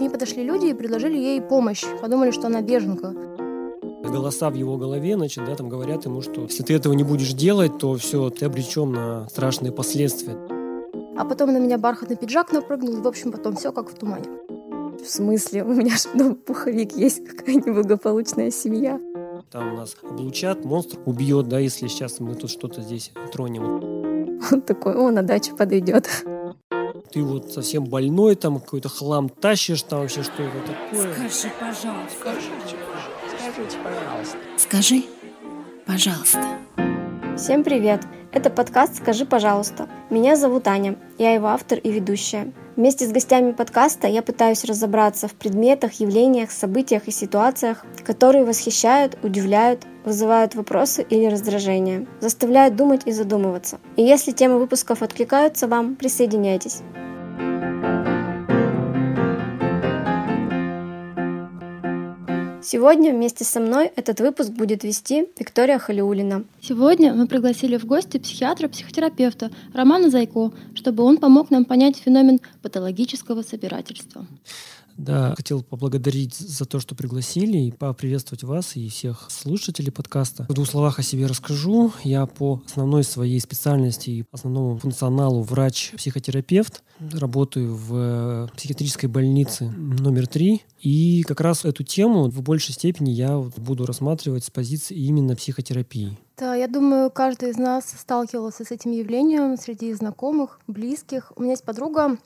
К ней подошли люди и предложили ей помощь. Подумали, что она беженка. Голоса в его голове, значит, да, там говорят ему, что если ты этого не будешь делать, то все, ты обречен на страшные последствия. А потом на меня бархатный пиджак напрыгнул, и, в общем, потом все как в тумане. В смысле? У меня же пуховик есть, какая неблагополучная семья. Там у нас облучат, монстр убьет, да, если сейчас мы тут что-то здесь тронем. Он такой, о, на дачу подойдет. Ты вот совсем больной, там какой-то хлам тащишь, там вообще что это такое. Скажи, пожалуйста. Скажите, скажите, пожалуйста. Скажи, пожалуйста. Всем привет! Это подкаст «Скажи, пожалуйста». Меня зовут Аня, я его автор и ведущая. Вместе с гостями подкаста я пытаюсь разобраться в предметах, явлениях, событиях и ситуациях, которые восхищают, удивляют, вызывают вопросы или раздражение, заставляют думать и задумываться. И если темы выпусков откликаются вам, присоединяйтесь. Сегодня вместе со мной этот выпуск будет вести Виктория Халиулина. Сегодня мы пригласили в гости психиатра-психотерапевта Романа Зайко, чтобы он помог нам понять феномен патологического собирательства. Да, хотел поблагодарить за то, что пригласили, и поприветствовать вас и всех слушателей подкаста. В двух словах о себе расскажу. Я по основной своей специальности и основному функционалу врач-психотерапевт. Работаю в психиатрической больнице номер три. И как раз эту тему в большей степени я буду рассматривать с позиции именно психотерапии. Да, я думаю, каждый из нас сталкивался с этим явлением среди знакомых, близких. У меня есть подруга,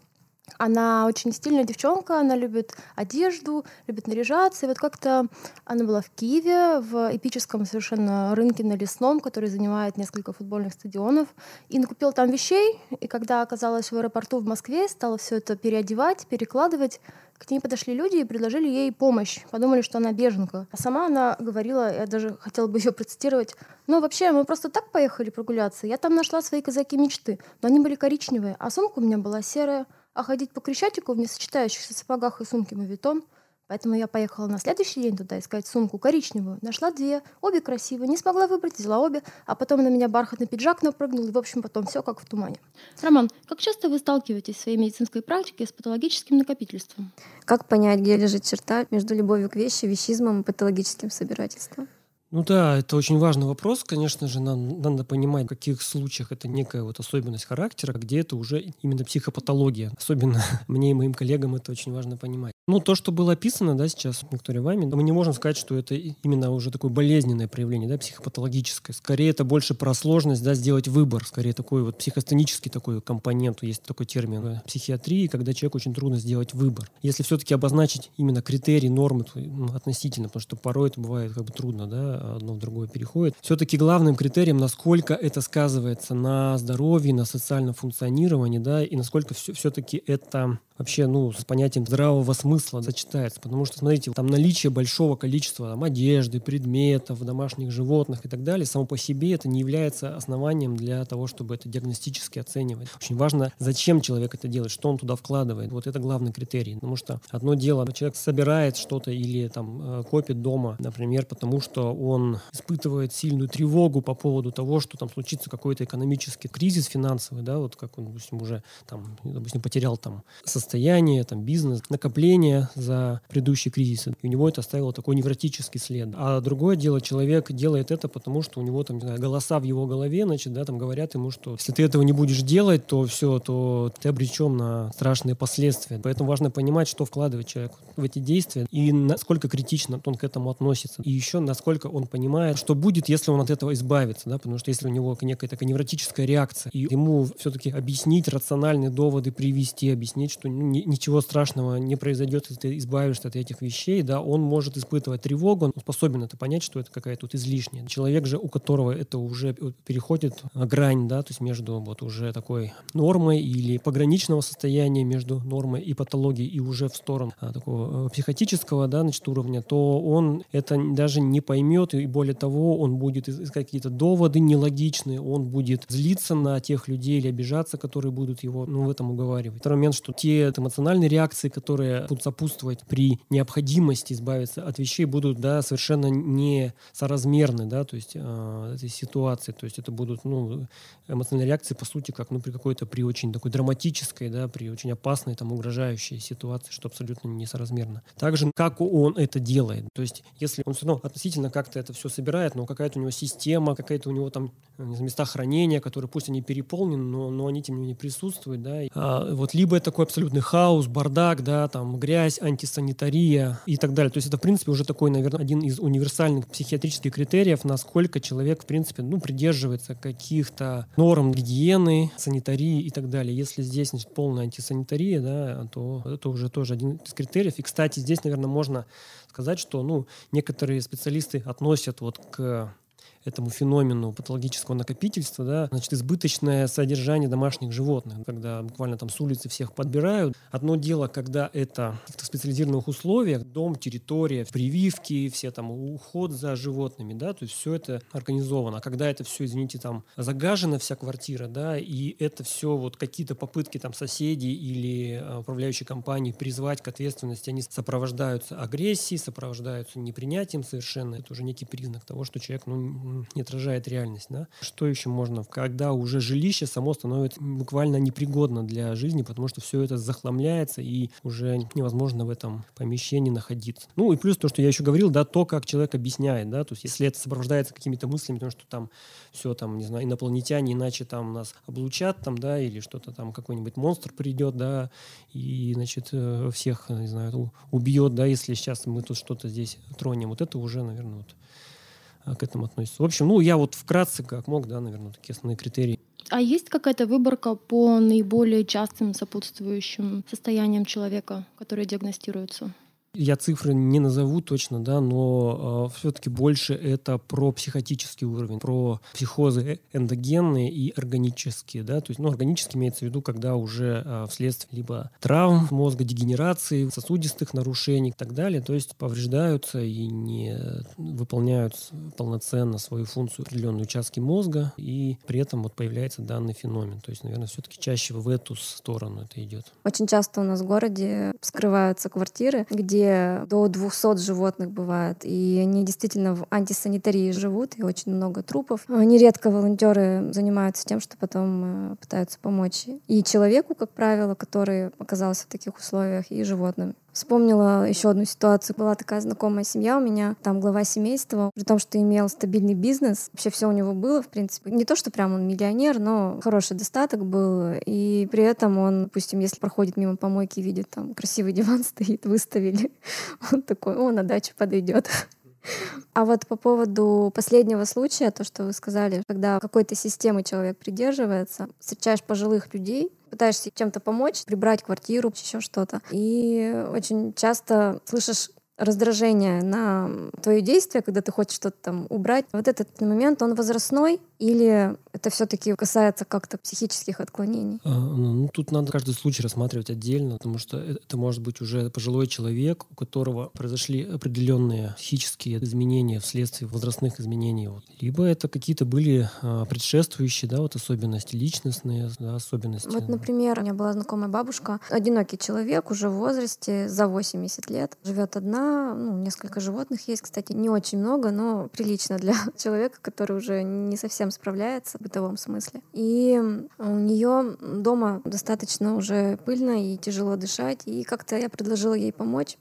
она очень стильная девчонка, она любит одежду, любит наряжаться. И вот как-то она была в Киеве, в эпическом совершенно рынке на Лесном, который занимает несколько футбольных стадионов, и накупила там вещей. И когда оказалась в аэропорту в Москве, стала все это переодевать, перекладывать, к ней подошли люди и предложили ей помощь. Подумали, что она беженка. А сама она говорила, я даже хотела бы ее процитировать, ну вообще, мы просто так поехали прогуляться. Я там нашла свои казаки мечты, но они были коричневые, а сумка у меня была серая а ходить по Крещатику в несочетающихся сапогах и сумке мавитон. Поэтому я поехала на следующий день туда искать сумку коричневую. Нашла две, обе красивые, не смогла выбрать, взяла обе, а потом на меня бархатный пиджак напрыгнул, и, в общем, потом все как в тумане. Роман, как часто вы сталкиваетесь в своей медицинской практике с патологическим накопительством? Как понять, где лежит черта между любовью к вещи, вещизмом и патологическим собирательством? Ну да, это очень важный вопрос. Конечно же, нам надо понимать, в каких случаях это некая вот особенность характера, где это уже именно психопатология. Особенно мне и моим коллегам это очень важно понимать. Ну, то, что было описано, да, сейчас Виктория вами, мы не можем сказать, что это именно уже такое болезненное проявление, да, психопатологическое. Скорее, это больше про сложность, да, сделать выбор. Скорее, такой вот психостенический такой компонент. Есть такой термин в психиатрии, когда человеку очень трудно сделать выбор. Если все-таки обозначить именно критерии, нормы ну, относительно, потому что порой это бывает как бы трудно, да, одно в другое переходит. Все-таки главным критерием, насколько это сказывается на здоровье, на социальном функционировании, да, и насколько все, все-таки это вообще, ну, с понятием здравого смысла зачитается. Потому что, смотрите, там наличие большого количества там, одежды, предметов, домашних животных и так далее, само по себе это не является основанием для того, чтобы это диагностически оценивать. Очень важно, зачем человек это делает, что он туда вкладывает. Вот это главный критерий. Потому что одно дело, человек собирает что-то или там э, копит дома, например, потому что он испытывает сильную тревогу по поводу того, что там случится какой-то экономический кризис финансовый, да, вот как он, допустим, уже там, допустим, потерял там со состояние, там, бизнес, накопление за предыдущий кризис. И у него это оставило такой невротический след. А другое дело, человек делает это, потому что у него там, не знаю, голоса в его голове, значит, да, там говорят ему, что если ты этого не будешь делать, то все, то ты обречен на страшные последствия. Поэтому важно понимать, что вкладывает человек в эти действия и насколько критично он к этому относится. И еще насколько он понимает, что будет, если он от этого избавится, да, потому что если у него некая такая невротическая реакция, и ему все-таки объяснить рациональные доводы, привести, объяснить, что ничего страшного не произойдет, если ты избавишься от этих вещей, да, он может испытывать тревогу, он способен это понять, что это какая-то тут излишняя. Человек же, у которого это уже переходит грань, да, то есть между вот уже такой нормой или пограничного состояния между нормой и патологией и уже в сторону а, такого э, психотического, да, значит, уровня, то он это даже не поймет пойдет, и более того, он будет искать какие-то доводы нелогичные, он будет злиться на тех людей или обижаться, которые будут его ну, в этом уговаривать. Второй момент, что те эмоциональные реакции, которые будут сопутствовать при необходимости избавиться от вещей, будут да, совершенно не соразмерны да, то есть, э, этой ситуации. То есть это будут ну, эмоциональные реакции, по сути, как ну, при какой-то, при очень такой драматической, да, при очень опасной, там, угрожающей ситуации, что абсолютно несоразмерно. Также, как он это делает. То есть, если он все равно относительно как-то это все собирает, но какая-то у него система, какая-то у него там места хранения, которые пусть они переполнены, но, но они тем не менее присутствуют, да. А, вот либо это такой абсолютный хаос, бардак, да, там грязь, антисанитария и так далее. То есть это, в принципе, уже такой, наверное, один из универсальных психиатрических критериев, насколько человек, в принципе, ну, придерживается каких-то норм гигиены, санитарии и так далее. Если здесь значит, полная антисанитария, да, то это уже тоже один из критериев. И, кстати, здесь, наверное, можно сказать, что ну, некоторые специалисты относят вот к этому феномену патологического накопительства, да, значит, избыточное содержание домашних животных, когда буквально там с улицы всех подбирают. Одно дело, когда это в специализированных условиях, дом, территория, прививки, все там уход за животными, да, то есть все это организовано. А когда это все, извините, там загажена вся квартира, да, и это все вот какие-то попытки там соседей или а, управляющей компании призвать к ответственности, они сопровождаются агрессией, сопровождаются непринятием совершенно. Это уже некий признак того, что человек, ну, не отражает реальность. Да? Что еще можно? Когда уже жилище само становится буквально непригодно для жизни, потому что все это захламляется и уже невозможно в этом помещении находиться. Ну и плюс то, что я еще говорил, да, то, как человек объясняет, да, то есть если это сопровождается какими-то мыслями, потому что там все там, не знаю, инопланетяне иначе там нас облучат там, да, или что-то там, какой-нибудь монстр придет, да, и, значит, э, всех, не знаю, убьет, да, если сейчас мы тут что-то здесь тронем. Вот это уже, наверное, вот к этому относится. В общем, ну, я вот вкратце, как мог, да, наверное, такие основные критерии. А есть какая-то выборка по наиболее частым сопутствующим состояниям человека, которые диагностируются? Я цифры не назову точно, да, но э, все-таки больше это про психотический уровень, про психозы э, эндогенные и органические, да, то есть, ну, органически имеется в виду, когда уже э, вследствие либо травм мозга, дегенерации, сосудистых нарушений и так далее, то есть повреждаются и не выполняют полноценно свою функцию определенные участки мозга, и при этом вот появляется данный феномен. То есть, наверное, все-таки чаще в эту сторону это идет. Очень часто у нас в городе скрываются квартиры, где до 200 животных бывает. И они действительно в антисанитарии живут, и очень много трупов. Нередко волонтеры занимаются тем, что потом э, пытаются помочь и человеку, как правило, который оказался в таких условиях, и животным. Вспомнила еще одну ситуацию. Была такая знакомая семья у меня, там глава семейства, при том, что имел стабильный бизнес, вообще все у него было, в принципе. Не то, что прям он миллионер, но хороший достаток был. И при этом он, допустим, если проходит мимо помойки и видит, там красивый диван стоит, выставили, он такой, о, на дачу подойдет. А вот по поводу последнего случая, то, что вы сказали, когда какой-то системы человек придерживается, встречаешь пожилых людей, пытаешься чем-то помочь, прибрать квартиру, еще что-то. И очень часто слышишь раздражение на твое действие, когда ты хочешь что-то там убрать. Вот этот момент, он возрастной, или это все-таки касается как-то психических отклонений? А, ну, ну, тут надо каждый случай рассматривать отдельно, потому что это может быть уже пожилой человек, у которого произошли определенные психические изменения вследствие возрастных изменений. Вот. Либо это какие-то были а, предшествующие да, вот особенности, личностные да, особенности. Вот, например, у меня была знакомая бабушка, одинокий человек уже в возрасте, за 80 лет, живет одна, ну, несколько животных есть, кстати, не очень много, но прилично для человека, который уже не совсем справляется в бытовом смысле. И у нее дома достаточно уже пыльно и тяжело дышать. И как-то я предложила ей помочь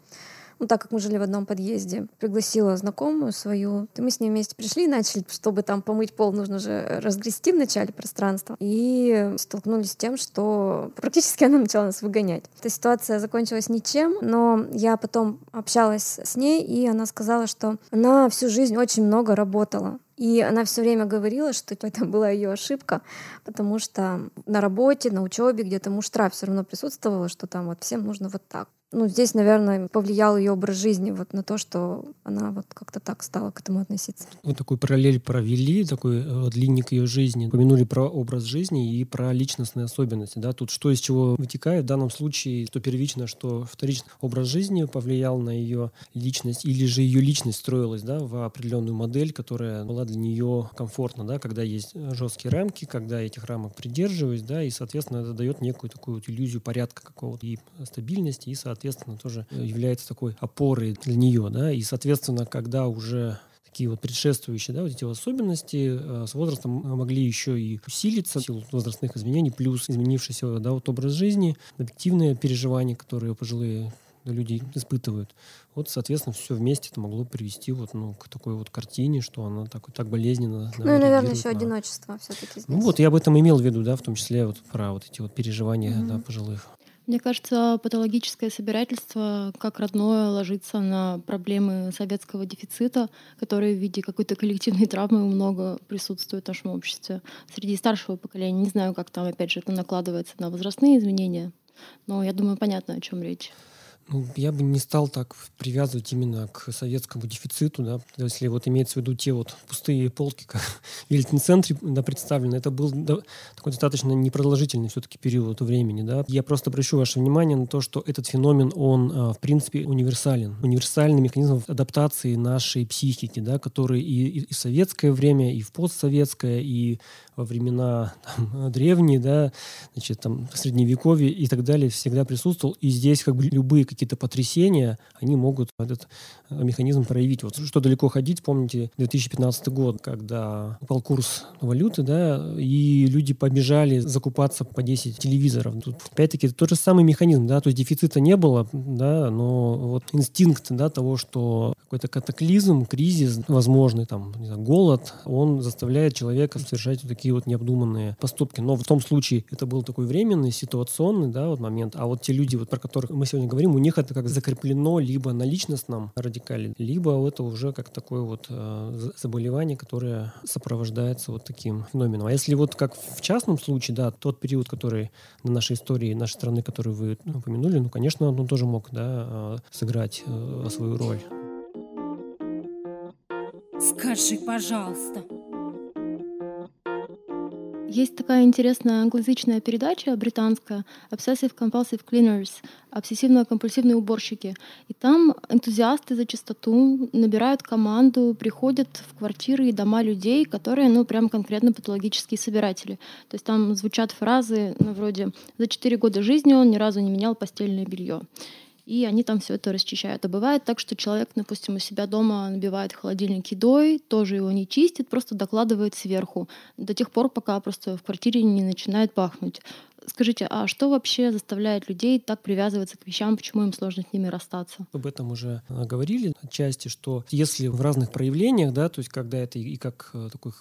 ну, так как мы жили в одном подъезде, пригласила знакомую свою. И мы с ней вместе пришли и начали, чтобы там помыть пол, нужно же разгрести вначале пространство. И столкнулись с тем, что практически она начала нас выгонять. Эта ситуация закончилась ничем, но я потом общалась с ней, и она сказала, что она всю жизнь очень много работала. И она все время говорила, что это была ее ошибка, потому что на работе, на учебе где-то муштра все равно присутствовала, что там вот всем нужно вот так. Ну, здесь, наверное, повлиял ее образ жизни вот на то, что она вот как-то так стала к этому относиться. Вот такой параллель провели, такой э, длинник ее жизни. Упомянули про образ жизни и про личностные особенности. Да? Тут что из чего вытекает в данном случае, что первично, что вторично. Образ жизни повлиял на ее личность или же ее личность строилась да, в определенную модель, которая была для нее комфортна, да, когда есть жесткие рамки, когда этих рамок придерживаюсь, да, и, соответственно, это дает некую такую вот иллюзию порядка какого-то и стабильности, и, соответственно, тоже является такой опорой для нее, да, и, соответственно, когда уже такие вот предшествующие, да, вот эти особенности э, с возрастом могли еще и усилиться в силу возрастных изменений, плюс изменившийся, да, вот образ жизни, объективные переживания, которые пожилые люди испытывают. Вот, соответственно, все вместе это могло привести вот, ну, к такой вот картине, что она так, так болезненно. Ну и, наверное, еще на... одиночество все-таки здесь. Ну вот, я об этом имел в виду, да, в том числе вот про вот эти вот переживания mm-hmm. да, пожилых. Мне кажется, патологическое собирательство как родное ложится на проблемы советского дефицита, которые в виде какой-то коллективной травмы много присутствуют в нашем обществе. Среди старшего поколения не знаю, как там, опять же, это накладывается на возрастные изменения, но я думаю, понятно, о чем речь. Ну, я бы не стал так привязывать именно к советскому дефициту, да, если вот имеется в виду те вот пустые полки, как в Ельцин-центре да, представлены, это был да, такой достаточно непродолжительный все-таки период времени, да. Я просто обращу ваше внимание на то, что этот феномен, он, а, в принципе, универсален. Универсальный механизм адаптации нашей психики, да, который и, и в советское время, и в постсоветское, и во времена там, древние, да, значит, там, средневековье и так далее всегда присутствовал. И здесь как бы любые какие-то потрясения, они могут этот э, механизм проявить. Вот что далеко ходить, помните 2015 год, когда упал курс валюты, да, и люди побежали закупаться по 10 телевизоров. Тут, опять-таки, тот же самый механизм, да, то есть дефицита не было, да, но вот инстинкт, да, того, что какой-то катаклизм, кризис, возможный там, знаю, голод, он заставляет человека совершать вот такие вот необдуманные поступки. Но в том случае это был такой временный, ситуационный, да, вот момент. А вот те люди, вот про которых мы сегодня говорим, у них это как закреплено либо на личностном радикале, либо это уже как такое вот э, заболевание, которое сопровождается вот таким феноменом. А если вот как в частном случае, да, тот период, который на нашей истории, нашей страны, который вы ну, упомянули, ну, конечно, он тоже мог, да, э, сыграть э, свою роль. Скажи, пожалуйста. Есть такая интересная англоязычная передача британская Obsessive Compulsive Cleaners, обсессивно-компульсивные уборщики. И там энтузиасты за чистоту набирают команду, приходят в квартиры и дома людей, которые, ну, прям конкретно патологические собиратели. То есть там звучат фразы, ну, вроде «За четыре года жизни он ни разу не менял постельное белье» и они там все это расчищают. А бывает так, что человек, допустим, у себя дома набивает холодильник едой, тоже его не чистит, просто докладывает сверху до тех пор, пока просто в квартире не начинает пахнуть. Скажите, а что вообще заставляет людей так привязываться к вещам, почему им сложно с ними расстаться? Об этом уже говорили отчасти, что если в разных проявлениях, да, то есть когда это и как э, такой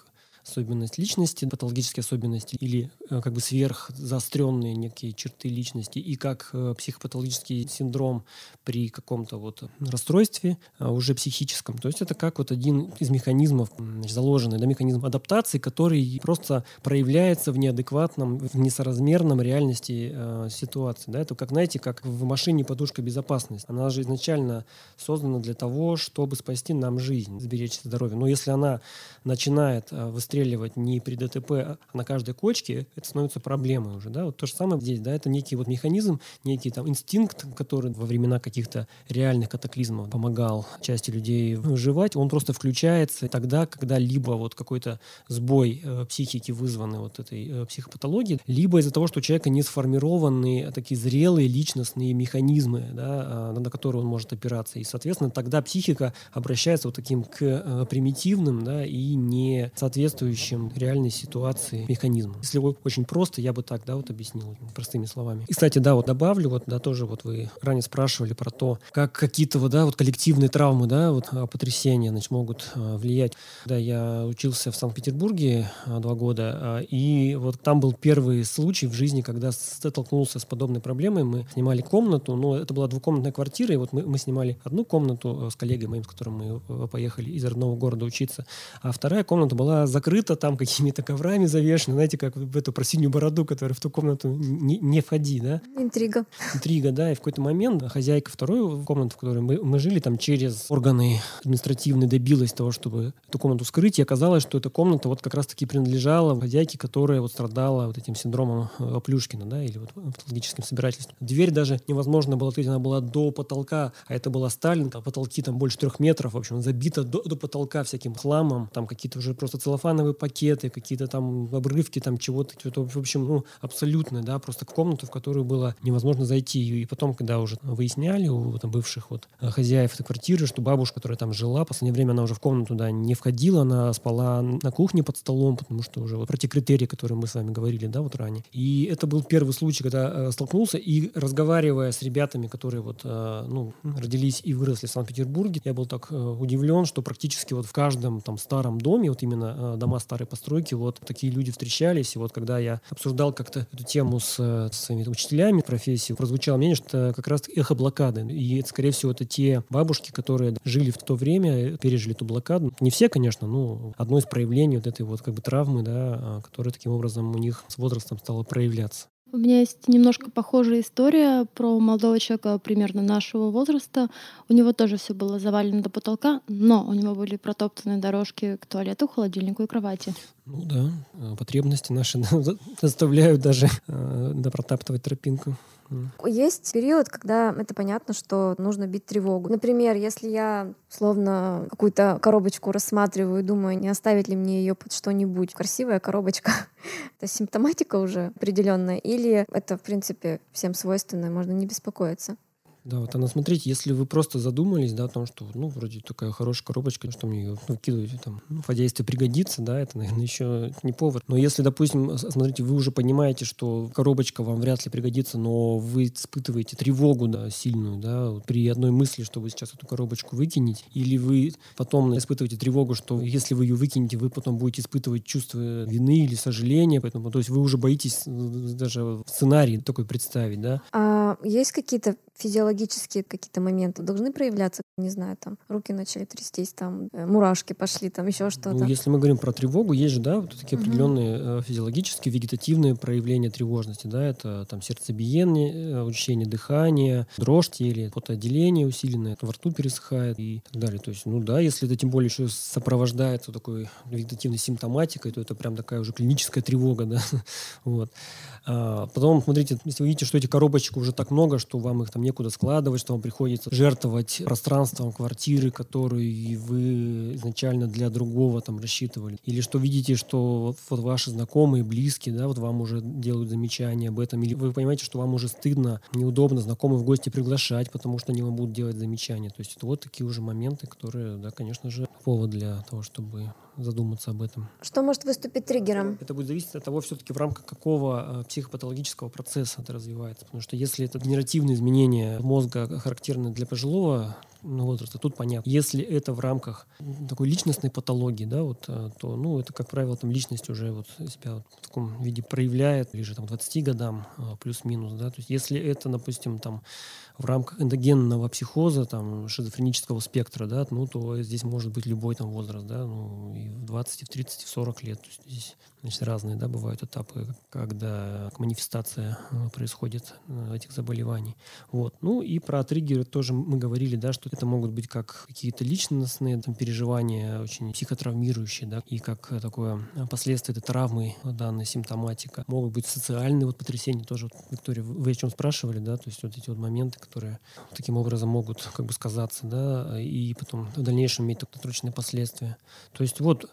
особенность личности, патологические особенности или э, как бы сверхзаостренные некие черты личности и как э, психопатологический синдром при каком-то вот расстройстве а, уже психическом. То есть это как вот один из механизмов, заложенный, да, механизм адаптации, который просто проявляется в неадекватном, в несоразмерном реальности э, ситуации. Да? Это как, знаете, как в машине подушка безопасности. Она же изначально создана для того, чтобы спасти нам жизнь, сберечь здоровье. Но если она начинает э, выстреливать не при ДТП, а на каждой кочке, это становится проблемой уже. Да? Вот то же самое здесь. Да? Это некий вот механизм, некий там инстинкт, который во времена каких-то реальных катаклизмов помогал части людей выживать, он просто включается тогда, когда либо вот какой-то сбой э, психики вызванный вот этой э, психопатологией, либо из-за того, что у человека не сформированы такие зрелые личностные механизмы, да, э, на которые он может опираться. И, соответственно, тогда психика обращается вот таким к э, примитивным да, и не соответствующим реальной ситуации механизмам. Если очень просто, я бы так да, вот объяснил простыми словами. И, кстати, да, вот добавлю, вот да, тоже вот вы ранее спрашивали про то, как какие-то вот, да, вот коллективные травмы, да, вот а, потрясения, значит, могут а, влиять. Да, я учился в Санкт-Петербурге а, два года, и вот там был первый случай в жизни, когда столкнулся с подобной проблемой. Мы снимали комнату, но это была двухкомнатная квартира, и вот мы, мы снимали одну комнату с коллегой моим, с которым мы поехали из родного города учиться, а вторая комната была закрыта закрыто, там какими-то коврами завешено, знаете, как в эту про синюю бороду, которая в ту комнату не, не входи, да? Интрига. Интрига, да, и в какой-то момент хозяйка второй комнаты, в которой мы, мы жили, там через органы административные добилась того, чтобы эту комнату скрыть, и оказалось, что эта комната вот как раз-таки принадлежала хозяйке, которая вот страдала вот этим синдромом Оплюшкина, да, или вот патологическим собирательством. Дверь даже невозможно было открыть, она была до потолка, а это была Сталин, а потолки там больше трех метров, в общем, забита до, до потолка всяким хламом, там какие-то уже просто целлофановые пакеты, какие-то там обрывки там чего-то, чего-то, в общем, ну, абсолютно, да, просто комнату, в которую было невозможно зайти. И потом, когда уже выясняли у там, бывших вот хозяев этой квартиры, что бабушка, которая там жила, в последнее время она уже в комнату, да, не входила, она спала на кухне под столом, потому что уже вот про те критерии, которые мы с вами говорили, да, вот ранее. И это был первый случай, когда э, столкнулся, и разговаривая с ребятами, которые вот, э, ну, родились и выросли в Санкт-Петербурге, я был так э, удивлен, что практически вот в каждом там старом доме, вот именно э, дома старой постройки, вот такие люди встречались. И вот когда я обсуждал как-то эту тему с, с своими учителями профессии, прозвучало мнение, что как раз эхо блокады. И, скорее всего, это те бабушки, которые жили в то время, пережили эту блокаду. Не все, конечно, но одно из проявлений вот этой вот как бы травмы, да, а, которая таким образом у них с возрастом стала проявляться. У меня есть немножко похожая история про молодого человека примерно нашего возраста. У него тоже все было завалено до потолка, но у него были протоптаны дорожки к туалету, холодильнику и кровати. Ну да, э, потребности наши заставляют даже э, протаптывать тропинку. Есть период, когда это понятно, что нужно бить тревогу. Например, если я словно какую-то коробочку рассматриваю и думаю, не оставить ли мне ее под что-нибудь. Красивая коробочка. это симптоматика уже определенная или это, в принципе, всем свойственно, можно не беспокоиться? Да, вот она, смотрите, если вы просто задумались, да, о том, что, ну, вроде такая хорошая коробочка, что мне ее ну, вкидываете там, ну, хозяйстве пригодится, да, это, наверное, еще не повод. Но если, допустим, смотрите, вы уже понимаете, что коробочка вам вряд ли пригодится, но вы испытываете тревогу, да, сильную, да, при одной мысли, что вы сейчас эту коробочку выкинете, или вы потом испытываете тревогу, что если вы ее выкинете, вы потом будете испытывать чувство вины или сожаления, поэтому, то есть вы уже боитесь э, даже сценарий такой представить, да. А есть какие-то физиологические какие-то моменты должны проявляться, не знаю, там руки начали трястись, там э, мурашки пошли, там еще что-то. Ну, если мы говорим про тревогу, есть же, да, вот такие угу. определенные э, физиологические, вегетативные проявления тревожности, да, это там сердцебиение, э, учащение дыхания, дрожь или потоотделение усиленное, во рту пересыхает и так далее. То есть, ну да, если это тем более еще сопровождается такой вегетативной симптоматикой, то это прям такая уже клиническая тревога, да, вот. А, потом, смотрите, если вы видите, что этих коробочек уже так много, что вам их там некуда складывать, что вам приходится жертвовать пространством квартиры, которую вы изначально для другого там рассчитывали. Или что видите, что вот ваши знакомые, близкие, да, вот вам уже делают замечания об этом. Или вы понимаете, что вам уже стыдно, неудобно знакомых в гости приглашать, потому что они вам будут делать замечания. То есть это вот такие уже моменты, которые, да, конечно же, повод для того, чтобы задуматься об этом. Что может выступить триггером? Это будет зависеть от того, все-таки в рамках какого э, психопатологического процесса это развивается. Потому что если это генеративные изменения мозга характерны для пожилого ну, возраста, тут понятно. Если это в рамках такой личностной патологии, да, вот, э, то, ну, это, как правило, там личность уже вот себя вот в таком виде проявляет, ближе там 20 годам, э, плюс-минус, да, то есть если это, допустим, там в рамках эндогенного психоза, там, шизофренического спектра, да, ну, то здесь может быть любой там возраст, да, ну, и в 20, и в 30, и в 40 лет. То есть здесь, значит, разные, да, бывают этапы, когда манифестация э, происходит э, этих заболеваний. Вот. Ну, и про триггеры тоже мы говорили, да, что это могут быть как какие-то личностные там, переживания, очень психотравмирующие, да, и как такое последствие этой травмы, данной симптоматика. Могут быть социальные вот потрясения, тоже, вот, Виктория, вы о чем спрашивали, да, то есть вот эти вот моменты, которые таким образом могут как бы сказаться, да, и потом в дальнейшем иметь долгосрочные последствия. То есть вот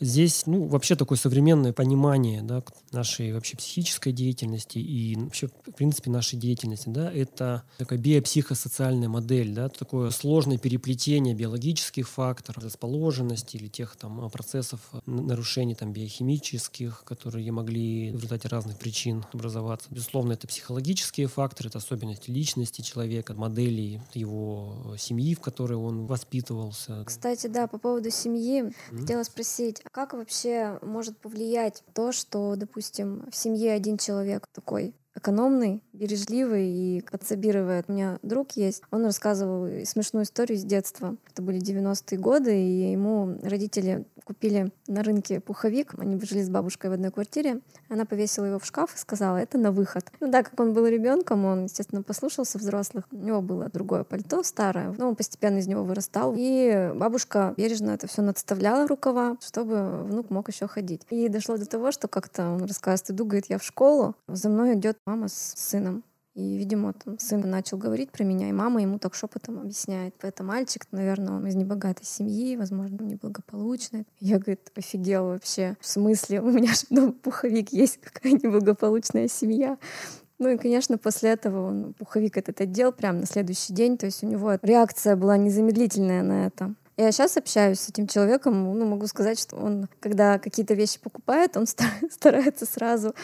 здесь, ну, вообще такое современное понимание, да, нашей вообще психической деятельности и вообще, в принципе, нашей деятельности, да, это такая биопсихосоциальная модель, да, такое сложное переплетение биологических факторов, расположенности или тех там процессов нарушений там биохимических, которые могли в результате разных причин образоваться. Безусловно, это психологические факторы, это особенности личности человека, моделей его семьи, в которой он воспитывался. Кстати, да, по поводу семьи mm-hmm. хотела спросить, а как вообще может повлиять то, что, допустим, в семье один человек такой экономный, бережливый и подсобировает. У меня друг есть, он рассказывал смешную историю с детства. Это были 90-е годы, и ему родители купили на рынке пуховик. Они жили с бабушкой в одной квартире. Она повесила его в шкаф и сказала, это на выход. Ну да, как он был ребенком, он, естественно, послушался взрослых. У него было другое пальто старое, но он постепенно из него вырастал. И бабушка бережно это все надставляла рукава, чтобы внук мог еще ходить. И дошло до того, что как-то он рассказывает, иду, говорит, я в школу, за мной идет мама с сыном. И, видимо, там сын начал говорить про меня, и мама ему так шепотом объясняет. Это мальчик, наверное, он из небогатой семьи, возможно, неблагополучный. Я, говорит, офигел вообще. В смысле? У меня же дома пуховик есть, какая неблагополучная семья. Ну и, конечно, после этого он пуховик этот отдел прямо на следующий день. То есть у него реакция была незамедлительная на это. Я сейчас общаюсь с этим человеком, ну, могу сказать, что он, когда какие-то вещи покупает, он старается сразу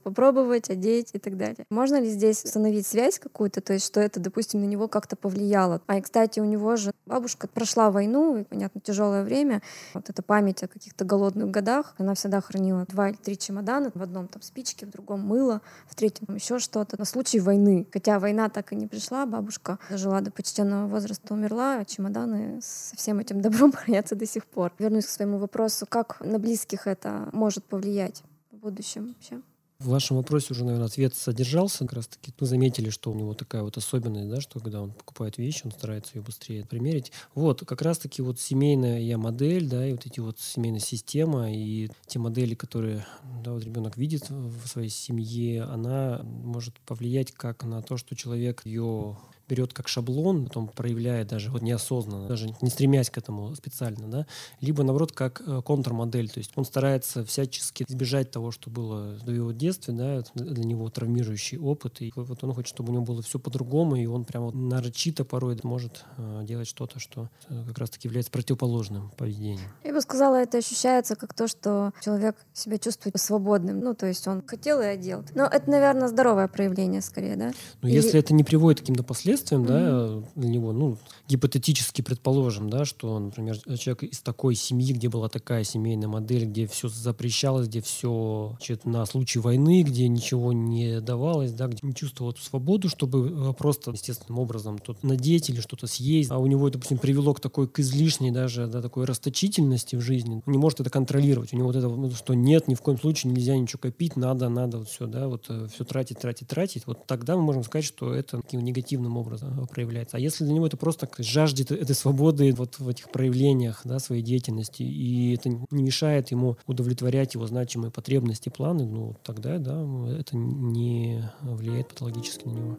попробовать, одеть и так далее. Можно ли здесь установить связь какую-то, то есть что это, допустим, на него как-то повлияло? А, кстати, у него же бабушка прошла войну, и, понятно, тяжелое время. Вот эта память о каких-то голодных годах, она всегда хранила два или три чемодана. В одном там спички, в другом мыло, в третьем еще что-то на случай войны. Хотя война так и не пришла, бабушка жила до почтенного возраста, умерла, а чемоданы со всем этим добром хранятся до сих пор. Вернусь к своему вопросу, как на близких это может повлиять в будущем вообще? В вашем вопросе уже, наверное, ответ содержался. Как раз таки вы заметили, что у него такая вот особенность, да, что когда он покупает вещи, он старается ее быстрее примерить. Вот, как раз таки вот семейная я модель, да, и вот эти вот семейная система, и те модели, которые да, вот ребенок видит в своей семье, она может повлиять как на то, что человек ее берет как шаблон, потом проявляет даже вот неосознанно, даже не стремясь к этому специально, да, либо наоборот как э, контрмодель, то есть он старается всячески избежать того, что было в его детстве, да, для него травмирующий опыт, и вот он хочет, чтобы у него было все по-другому, и он прямо нарочито порой может э, делать что-то, что э, как раз-таки является противоположным поведением. Я бы сказала, это ощущается как то, что человек себя чувствует свободным, ну, то есть он хотел и одел. Но это, наверное, здоровое проявление скорее, да? Но Или... если это не приводит к каким-то последствиям, последствиям, mm-hmm. да, для него, ну, гипотетически предположим, да, что, например, человек из такой семьи, где была такая семейная модель, где все запрещалось, где все значит, на случай войны, где ничего не давалось, да, где не чувствовал эту свободу, чтобы э, просто естественным образом тут надеть или что-то съесть, а у него, допустим, привело к такой, к излишней даже, да, такой расточительности в жизни, он не может это контролировать, у него вот это, ну, что нет, ни в коем случае нельзя ничего копить, надо, надо вот все, да, вот э, все тратить, тратить, тратить, вот тогда мы можем сказать, что это таким негативным образом образом проявляется. А если для него это просто жаждет этой свободы вот в этих проявлениях да, своей деятельности, и это не мешает ему удовлетворять его значимые потребности, планы, ну тогда да, это не влияет патологически на него.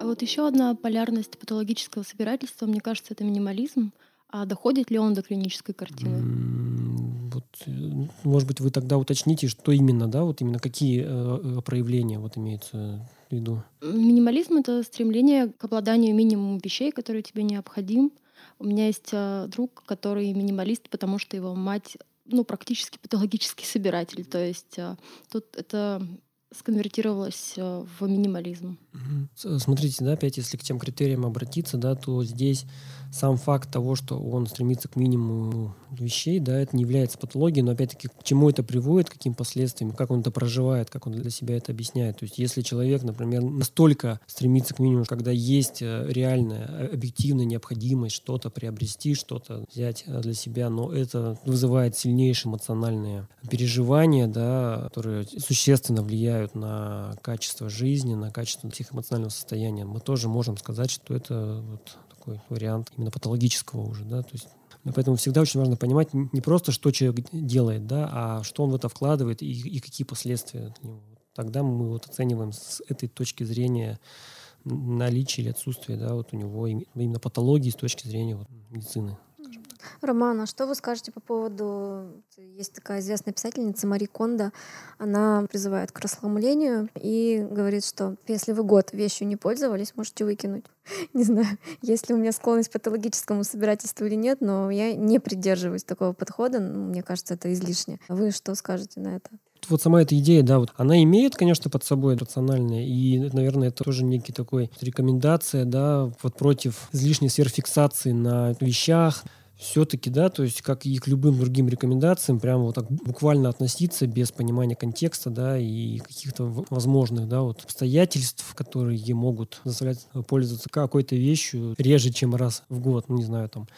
А вот еще одна полярность патологического собирательства, мне кажется, это минимализм. А доходит ли он до клинической картины? Э, может быть, вы тогда уточните, что именно, да, вот именно какие э, э проявления вот имеются в виду? Минимализм — это стремление к обладанию минимумом вещей, которые тебе необходим. У меня есть э, друг, который минималист, потому что его мать ну, практически патологический собиратель. То есть э, тут это сконвертировалось э, в минимализм. Смотрите, да, опять если к тем критериям обратиться, да, то здесь сам факт того, что он стремится к минимуму вещей, да, это не является патологией, но опять-таки к чему это приводит, каким последствиям, как он это проживает, как он для себя это объясняет. То есть если человек, например, настолько стремится к минимуму, когда есть э, реальная, э, объективная необходимость что-то приобрести, что-то взять э, для себя, но это вызывает сильнейшие эмоциональные переживания, да, которые существенно влияют на качество жизни, на качество психоэмоционального состояния, мы тоже можем сказать, что это вот такой вариант именно патологического уже, да, то есть Поэтому всегда очень важно понимать не просто, что человек делает, да, а что он в это вкладывает и, и какие последствия от него. Тогда мы вот оцениваем с этой точки зрения наличие или отсутствие да, вот у него именно патологии с точки зрения вот, медицины. Роман, а что вы скажете по поводу... Есть такая известная писательница Мари Кондо. Она призывает к расхламлению и говорит, что если вы год вещью не пользовались, можете выкинуть. Не знаю, есть ли у меня склонность к патологическому собирательству или нет, но я не придерживаюсь такого подхода. Ну, мне кажется, это излишне. Вы что скажете на это? вот сама эта идея, да, вот она имеет, конечно, под собой рациональное, и, наверное, это тоже некий такой рекомендация, да, вот против излишней сверхфиксации на вещах, все-таки, да, то есть как и к любым другим рекомендациям, прямо вот так буквально относиться без понимания контекста, да, и каких-то возможных, да, вот обстоятельств, которые могут заставлять пользоваться какой-то вещью реже, чем раз в год, ну, не знаю, там,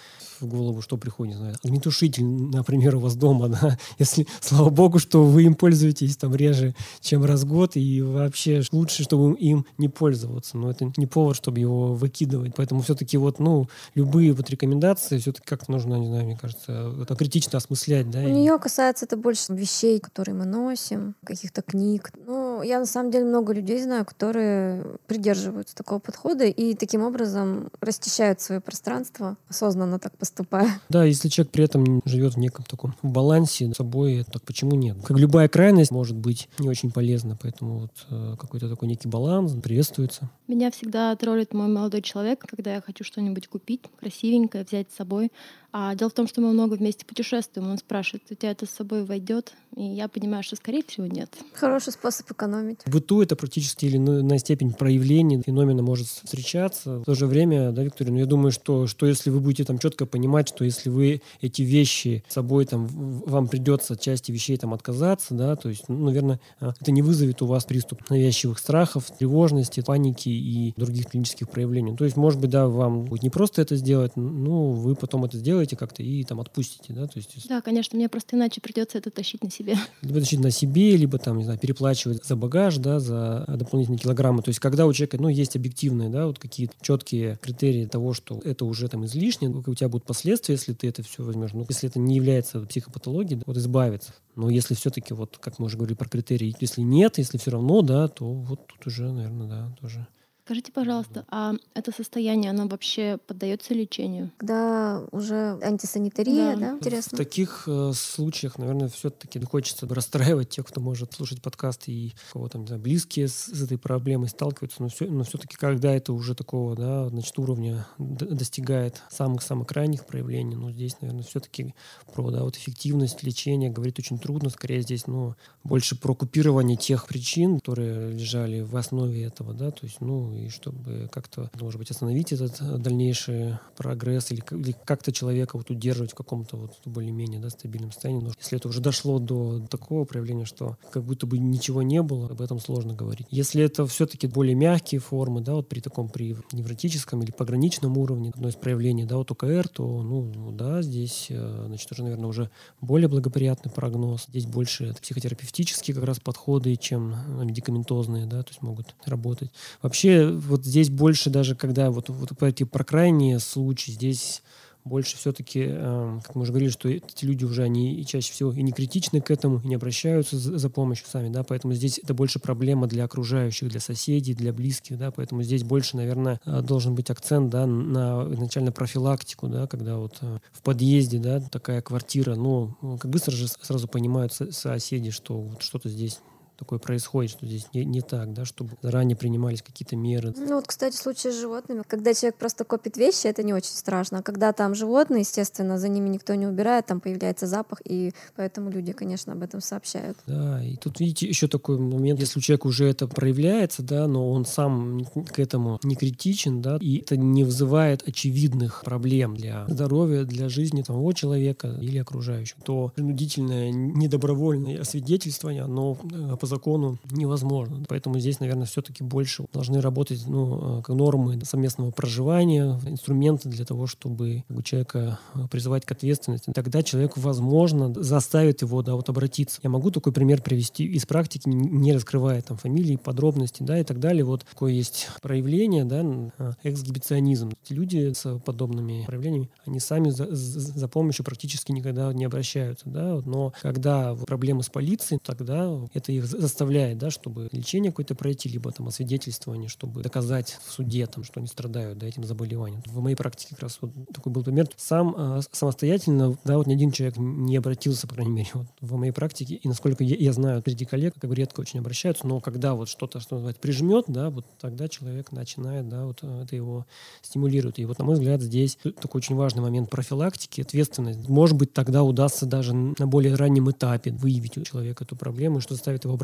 в голову что приходит, не знаю, огнетушитель, например, у вас дома, да, если, слава богу, что вы им пользуетесь там реже, чем раз в год, и вообще лучше, чтобы им не пользоваться, но это не повод, чтобы его выкидывать, поэтому все-таки вот, ну, любые вот рекомендации все-таки как-то нужно, не знаю, мне кажется, это критично осмыслять, да. У и... нее касается это больше вещей, которые мы носим, каких-то книг. Ну, я на самом деле много людей знаю, которые придерживаются такого подхода и таким образом расчищают свое пространство, осознанно так поступая. Да, если человек при этом живет в неком таком балансе с собой, так почему нет? Как любая крайность может быть не очень полезна, поэтому вот э, какой-то такой некий баланс приветствуется. Меня всегда троллит мой молодой человек, когда я хочу что-нибудь купить красивенькое, взять с собой. А дело в том, что мы много вместе путешествуем. Он спрашивает, у тебя это с собой войдет? И я понимаю, что, скорее всего, нет. Хороший способ экономить. В быту это практически или на степень проявления феномена может встречаться. В то же время, да, Виктория, ну я думаю, что, что если вы будете там четко понимать, что если вы эти вещи с собой там, вам придется от части вещей там отказаться, да, то есть, ну, наверное, а, это не вызовет у вас приступ навязчивых страхов, тревожности, паники и других клинических проявлений. То есть, может быть, да, вам будет не просто это сделать, ну, вы потом это сделаете, сделаете как-то и там отпустите, да? То есть, да, конечно, мне просто иначе придется это тащить на себе. Либо тащить на себе, либо там, не знаю, переплачивать за багаж, да, за дополнительные килограммы. То есть когда у человека, ну, есть объективные, да, вот какие-то четкие критерии того, что это уже там излишне, у тебя будут последствия, если ты это все возьмешь. Ну, если это не является психопатологией, да, вот избавиться. Но если все-таки, вот как мы уже говорили про критерии, если нет, если все равно, да, то вот тут уже, наверное, да, тоже Скажите, пожалуйста, а это состояние, оно вообще поддается лечению? Когда уже антисанитария, да? да? Интересно. В таких э, случаях, наверное, все-таки хочется расстраивать тех, кто может слушать подкасты и кого там, не знаю, близкие с, с этой проблемой сталкиваются, но, все, но все-таки, когда это уже такого, да, значит, уровня достигает самых-самых крайних проявлений, ну, здесь, наверное, все-таки про, да, вот эффективность лечения говорить очень трудно, скорее здесь, ну, больше про купирование тех причин, которые лежали в основе этого, да, то есть, ну, и чтобы как-то, может быть, остановить этот э, дальнейший прогресс или, или как-то человека вот удерживать в каком-то вот более-менее да, стабильном состоянии. Но если это уже дошло до такого проявления, что как будто бы ничего не было, об этом сложно говорить. Если это все-таки более мягкие формы, да, вот при таком, при невротическом или пограничном уровне, одно из проявлений, да, вот ОКР, то, ну, да, здесь, э, значит, уже, наверное, уже более благоприятный прогноз. Здесь больше это психотерапевтические как раз подходы, чем э, медикаментозные, да, то есть могут работать. Вообще вот здесь больше даже, когда вот, вот эти про крайние случаи, здесь больше все-таки, э, как мы уже говорили, что эти люди уже, они чаще всего и не критичны к этому, и не обращаются за, за помощью сами, да, поэтому здесь это больше проблема для окружающих, для соседей, для близких, да, поэтому здесь больше, наверное, э, должен быть акцент, да, на изначально профилактику, да, когда вот э, в подъезде, да, такая квартира, ну, как быстро же сразу понимают соседи, что вот что-то здесь такое происходит, что здесь не, не так, да, чтобы заранее принимались какие-то меры. Ну вот, кстати, в случае с животными, когда человек просто копит вещи, это не очень страшно. А когда там животные, естественно, за ними никто не убирает, там появляется запах, и поэтому люди, конечно, об этом сообщают. Да, и тут, видите, еще такой момент, если у человека уже это проявляется, да, но он сам к этому не критичен, да, и это не вызывает очевидных проблем для здоровья, для жизни того человека или окружающих, то принудительное недобровольное освидетельствование, оно э, по закону невозможно. Поэтому здесь, наверное, все-таки больше должны работать ну, как нормы совместного проживания, инструменты для того, чтобы человека э, призывать к ответственности. Тогда человек, возможно, заставит его да, вот обратиться. Я могу такой пример привести из практики, не раскрывая там фамилии, подробности да, и так далее. Вот такое есть проявление, да, э, эксгибиционизм. Люди с подобными проявлениями, они сами за, за помощью практически никогда не обращаются. Да, но когда проблемы с полицией, тогда это их заставляет, да, чтобы лечение какое-то пройти, либо там освидетельствование, чтобы доказать в суде, там, что они страдают да, этим заболеванием. В моей практике как раз вот такой был пример. Сам э, самостоятельно, да, вот ни один человек не обратился, по крайней мере, вот, в моей практике. И насколько я, я знаю, среди коллег как бы редко очень обращаются, но когда вот что-то, что называется, прижмет, да, вот тогда человек начинает, да, вот э, это его стимулирует. И вот, на мой взгляд, здесь такой очень важный момент профилактики, ответственность. Может быть, тогда удастся даже на более раннем этапе выявить у человека эту проблему, что заставит его.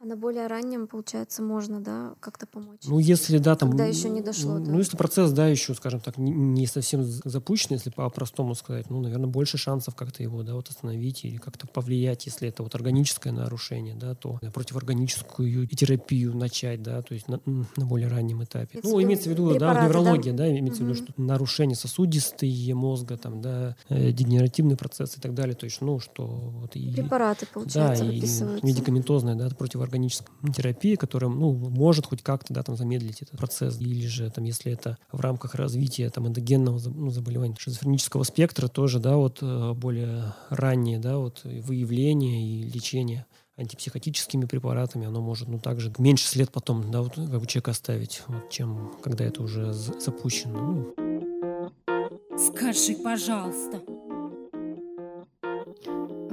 А на более раннем, получается, можно, да, как-то помочь? Ну, если, да, там... Когда еще не дошло Ну, до- если процесс, да, еще, скажем так, не- не совсем запущен, если по-простому сказать, ну, наверное, больше шансов как-то его, да, вот остановить или как-то повлиять, если это вот органическое нарушение, да, то противорганическую терапию начать, да, то есть на, на более раннем этапе. В Ну, имеется в виду, да, препараты, да? неврология, да, имеется в виду, что нарушение сосудистые мозга, там, да, э, дегенеративный процесс и так далее, то есть, ну, что вот и... Препараты, получается, да, и выписываются. Да, противорганическая терапия, которая, ну, может хоть как-то, да, там, замедлить этот процесс. Или же, там, если это в рамках развития, там, эндогенного ну, заболевания шизофренического спектра, тоже, да, вот э, более раннее, да, вот выявление и лечение антипсихотическими препаратами, оно может, ну, также меньше след потом, да, вот, как бы человека оставить, вот, чем когда это уже за- запущено. Ну, Скажи, пожалуйста.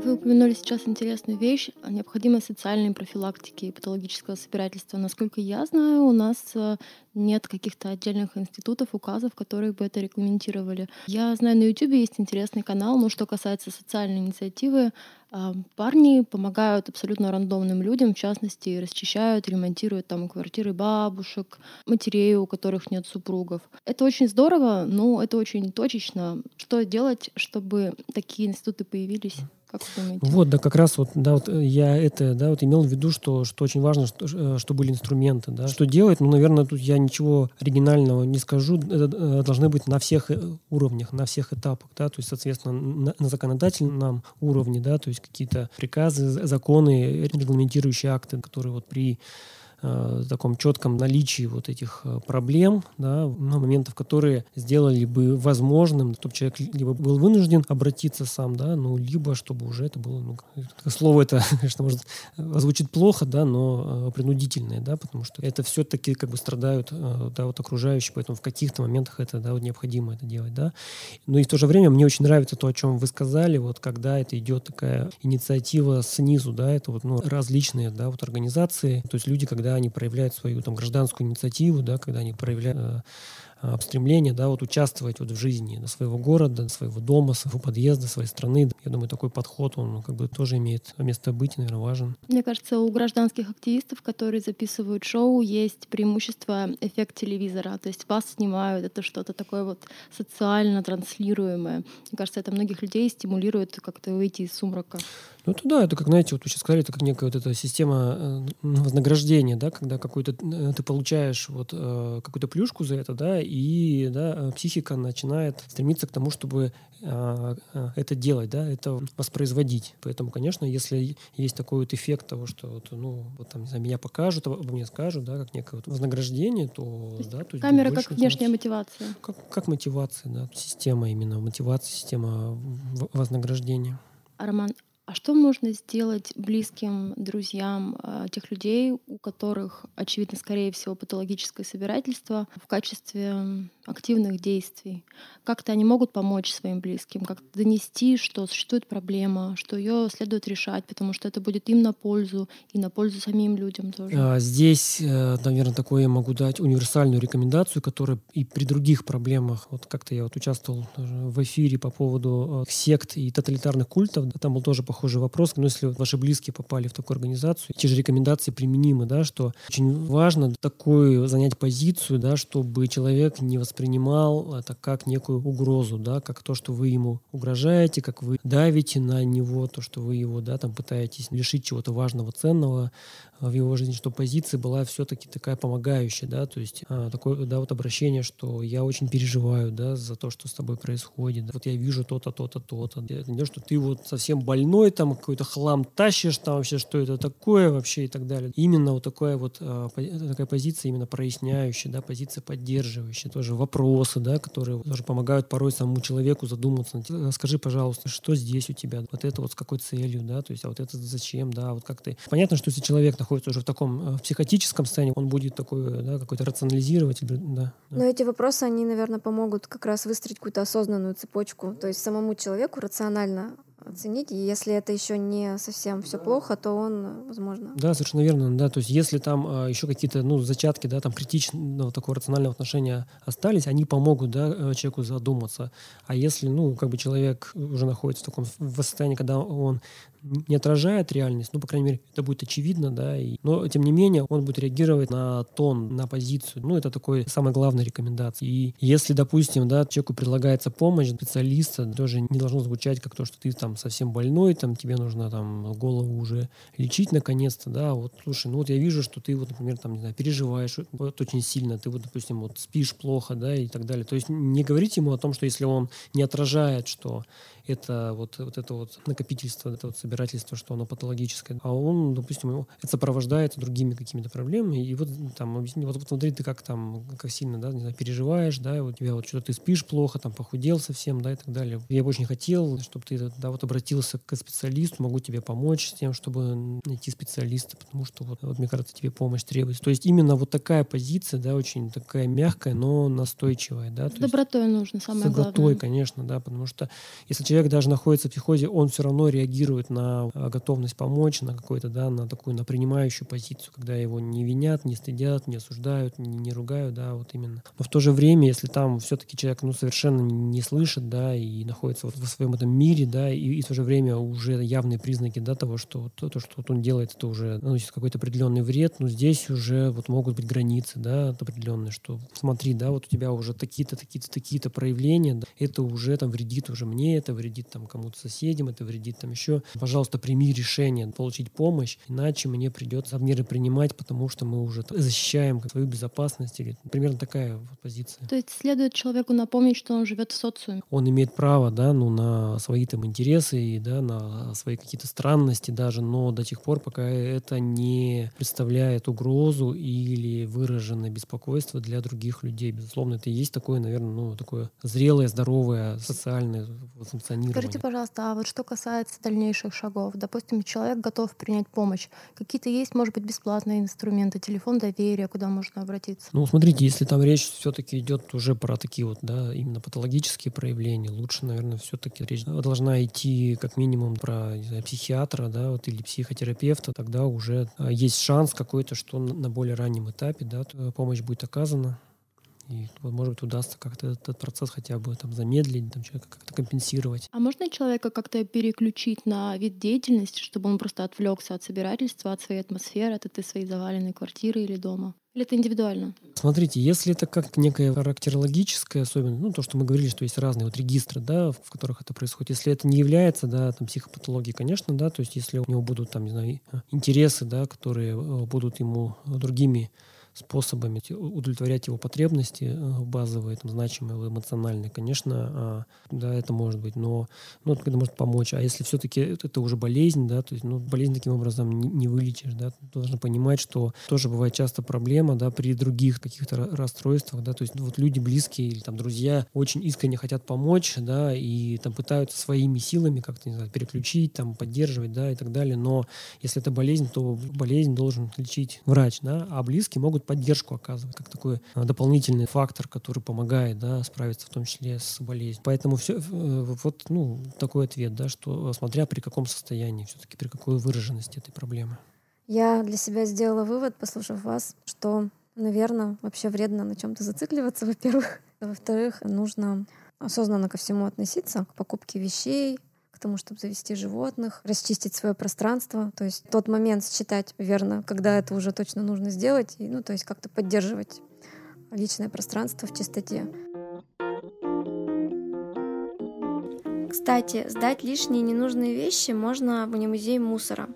Вы упомянули сейчас интересную вещь о необходимой социальной профилактики и патологического собирательства. Насколько я знаю, у нас э, нет каких-то отдельных институтов, указов, которые бы это регламентировали. Я знаю, на YouTube есть интересный канал, но что касается социальной инициативы, а, парни помогают абсолютно рандомным людям, в частности, расчищают, ремонтируют там квартиры бабушек, матерей, у которых нет супругов. Это очень здорово, но это очень точечно. Что делать, чтобы такие институты появились? Как вы думаете? Вот, да, как раз вот, да, вот э, я это, да, вот имел в виду, что, что очень важно, что, э, что были инструменты, да. Что делать? Ну, наверное, тут я ничего оригинального не скажу. Это э, должны быть на всех уровнях, на всех этапах, да, то есть, соответственно, на, на законодательном уровне, да, то есть какие-то приказы, законы, регламентирующие акты, которые вот при э, таком четком наличии вот этих э, проблем, да, ну, моментов, которые сделали бы возможным, чтобы человек либо был вынужден обратиться сам, да, ну, либо чтобы уже это было, ну, слово это, конечно, может звучит плохо, да, но э, принудительное, да, потому что это все-таки как бы страдают, э, да, вот окружающие, поэтому в каких-то моментах это, да, вот необходимо это делать, да. Но и в то же время мне очень нравится то, о чем вы сказали, вот когда это идет такая инициатива снизу, да, это вот, ну, различные, да, вот организации, то есть люди, когда они проявляют свою там гражданскую инициативу, да, когда они проявляют э, э, стремление, да, вот участвовать вот в жизни своего города, своего дома, своего подъезда, своей страны. Я думаю, такой подход, он как бы тоже имеет место быть, наверное, важен. Мне кажется, у гражданских активистов, которые записывают шоу, есть преимущество эффект телевизора. То есть вас снимают, это что-то такое вот социально транслируемое. Мне кажется, это многих людей стимулирует как-то выйти из сумрака. Ну, это да, это как, знаете, вот вы сейчас сказали, это как некая вот эта система э, ну, вознаграждения, да, когда какой-то э, ты получаешь вот э, какую-то плюшку за это, да, и да, психика начинает стремиться к тому, чтобы э, э, это делать, да, это воспроизводить. Поэтому, конечно, если есть такой вот эффект того, что вот, ну, вот там, не знаю, меня покажут, обо мне скажут, да, как некое вот вознаграждение, то, да, то есть Камера как внешняя мотивация. Как, как мотивация, да, система именно мотивации, система вознаграждения. А, Роман, а что можно сделать близким друзьям а, тех людей, у которых, очевидно, скорее всего, патологическое собирательство в качестве активных действий? Как-то они могут помочь своим близким, как-то донести, что существует проблема, что ее следует решать, потому что это будет им на пользу и на пользу самим людям тоже. А, Здесь, э, наверное, такое я могу дать универсальную рекомендацию, которая и при других проблемах, вот как-то я вот участвовал в эфире по поводу э, сект и тоталитарных культов, там был тоже похожий вопрос, но если вот ваши близкие попали в такую организацию, те же рекомендации применимы, да, что очень важно такую занять позицию, да, чтобы человек не воспринимал это как некую угрозу, да, как то, что вы ему угрожаете, как вы давите на него, то, что вы его, да, там пытаетесь лишить чего-то важного, ценного, в его жизни, что позиция была все-таки такая помогающая, да, то есть а, такое, да, вот обращение, что я очень переживаю, да, за то, что с тобой происходит, вот я вижу то-то, то-то, то-то, это не то, что ты вот совсем больной, там какой-то хлам тащишь, там вообще, что это такое вообще и так далее. Именно вот такая вот а, такая позиция именно проясняющая, да, позиция поддерживающая, тоже вопросы, да, которые тоже помогают порой самому человеку задуматься, «А скажи, пожалуйста, что здесь у тебя, вот это вот с какой целью, да, то есть а вот это зачем, да, вот как ты. Понятно, что если человек находится уже в таком э, психотическом состоянии, он будет такой, да, какой-то рационализировать, да, да. Но эти вопросы, они, наверное, помогут как раз выстроить какую-то осознанную цепочку. То есть самому человеку рационально оценить. И если это еще не совсем все плохо, то он, возможно, Да, совершенно верно, да, то есть если там а, еще какие-то, ну, зачатки, да, там критичного такого рационального отношения остались, они помогут, да, э, человеку задуматься. А если, ну, как бы человек уже находится в таком в состоянии, когда он не отражает реальность, ну, по крайней мере, это будет очевидно, да, и, но, тем не менее, он будет реагировать на тон, на позицию. Ну, это такой самая главная рекомендация. И если, допустим, да, человеку предлагается помощь специалиста, тоже не должно звучать как то, что ты там совсем больной, там тебе нужно там голову уже лечить наконец-то, да, вот, слушай, ну вот я вижу, что ты вот, например, там, не знаю, переживаешь вот очень сильно, ты вот, допустим, вот спишь плохо, да, и так далее. То есть не говорить ему о том, что если он не отражает, что это вот, вот это вот накопительство, это вот собирательство, что оно патологическое. А он, допустим, его, это сопровождается другими какими-то проблемами. И вот там объясни, вот, вот смотри, ты как там, как сильно, да, не знаю, переживаешь, да, у тебя вот что-то ты спишь плохо, там похудел совсем, да, и так далее. Я бы очень хотел, чтобы ты, да, вот обратился к специалисту, могу тебе помочь с тем, чтобы найти специалиста, потому что вот, вот мне кажется, тебе помощь требуется. То есть именно вот такая позиция, да, очень такая мягкая, но настойчивая, да. С добротой нужно, самое главное. С добротой, конечно, да, потому что если человек даже находится в психозе, он все равно реагирует на а, готовность помочь, на какой-то, да, на такую, на принимающую позицию, когда его не винят, не стыдят, не осуждают, не, не ругают, да, вот именно. Но в то же время, если там все-таки человек, ну, совершенно не слышит, да, и находится вот в своем этом мире, да, и, и в то же время уже явные признаки, да, того, что то, то что вот он делает, это уже наносит какой-то определенный вред, но здесь уже вот могут быть границы, да, определенные, что смотри, да, вот у тебя уже такие-то, такие-то, такие-то проявления, да, это уже там вредит уже мне, это вредит там кому-то соседям, это вредит там еще. Пожалуйста, прими решение получить помощь, иначе мне придется меры принимать, потому что мы уже защищаем свою безопасность. Или примерно такая вот позиция. То есть следует человеку напомнить, что он живет в социуме. Он имеет право, да, ну, на свои там интересы и, да, на свои какие-то странности даже, но до тех пор, пока это не представляет угрозу или выраженное беспокойство для других людей. Безусловно, это и есть такое, наверное, ну, такое зрелое, здоровое социальное функционирование Скажите, пожалуйста, а вот что касается дальнейших шагов, допустим, человек готов принять помощь, какие-то есть, может быть, бесплатные инструменты, телефон доверия, куда можно обратиться? Ну, смотрите, если там речь все-таки идет уже про такие вот, да, именно патологические проявления, лучше, наверное, все-таки речь должна идти как минимум про знаю, психиатра, да, вот или психотерапевта, тогда уже а, есть шанс какой-то, что на более раннем этапе, да, помощь будет оказана. И, вот, может быть, удастся как-то этот процесс хотя бы там замедлить, там, человека как-то компенсировать. А можно человека как-то переключить на вид деятельности, чтобы он просто отвлекся от собирательства, от своей атмосферы, от этой своей заваленной квартиры или дома? Или это индивидуально? Смотрите, если это как некая характерологическая особенность, ну, то, что мы говорили, что есть разные вот регистры, да, в которых это происходит, если это не является, да, там, психопатологией, конечно, да, то есть если у него будут, там, не знаю, интересы, да, которые э, будут ему другими способами удовлетворять его потребности э, базовые, там, значимые, эмоциональные, конечно, а, да, это может быть, но ну, это может помочь. А если все-таки это уже болезнь, да, то есть, ну, болезнь таким образом не, вылечишь, да, ты понимать, что тоже бывает часто проблема, да, при других каких-то расстройствах, да, то есть, ну, вот люди близкие или там друзья очень искренне хотят помочь, да, и там пытаются своими силами как-то, не знаю, переключить, там, поддерживать, да, и так далее, но если это болезнь, то болезнь должен лечить врач, да, а близкие могут поддержку оказывать, как такой а, дополнительный фактор, который помогает да, справиться в том числе с болезнью. Поэтому все, э, вот ну, такой ответ, да, что смотря при каком состоянии, все-таки при какой выраженности этой проблемы. Я для себя сделала вывод, послушав вас, что, наверное, вообще вредно на чем-то зацикливаться, во-первых. Во-вторых, нужно осознанно ко всему относиться, к покупке вещей, к тому, чтобы завести животных, расчистить свое пространство. То есть тот момент считать верно, когда это уже точно нужно сделать, и, ну, то есть как-то поддерживать личное пространство в чистоте. Кстати, сдать лишние ненужные вещи можно в музей мусора.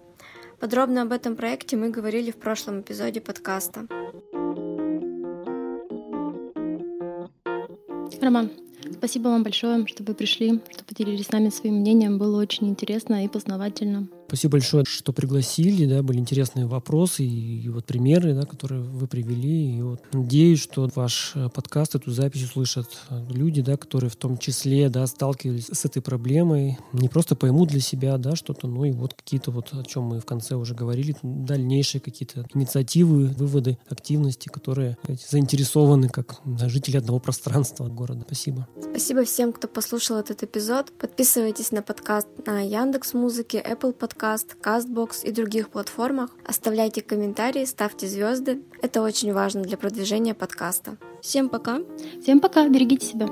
Подробно об этом проекте мы говорили в прошлом эпизоде подкаста. Роман, Спасибо вам большое, что вы пришли, что поделились с нами своим мнением. Было очень интересно и познавательно. Спасибо большое, что пригласили, да, были интересные вопросы и, и вот примеры, да, которые вы привели. И вот надеюсь, что ваш э, подкаст, эту запись услышат э, люди, да, которые в том числе, да, сталкивались с этой проблемой, не просто поймут для себя, да, что-то, но и вот какие-то вот, о чем мы в конце уже говорили, дальнейшие какие-то инициативы, выводы, активности, которые сказать, заинтересованы как да, жители одного пространства города. Спасибо. Спасибо всем, кто послушал этот эпизод. Подписывайтесь на подкаст на Яндекс Музыке, Apple Podcast, подкаст, Castbox и других платформах. Оставляйте комментарии, ставьте звезды. Это очень важно для продвижения подкаста. Всем пока. Всем пока. Берегите себя.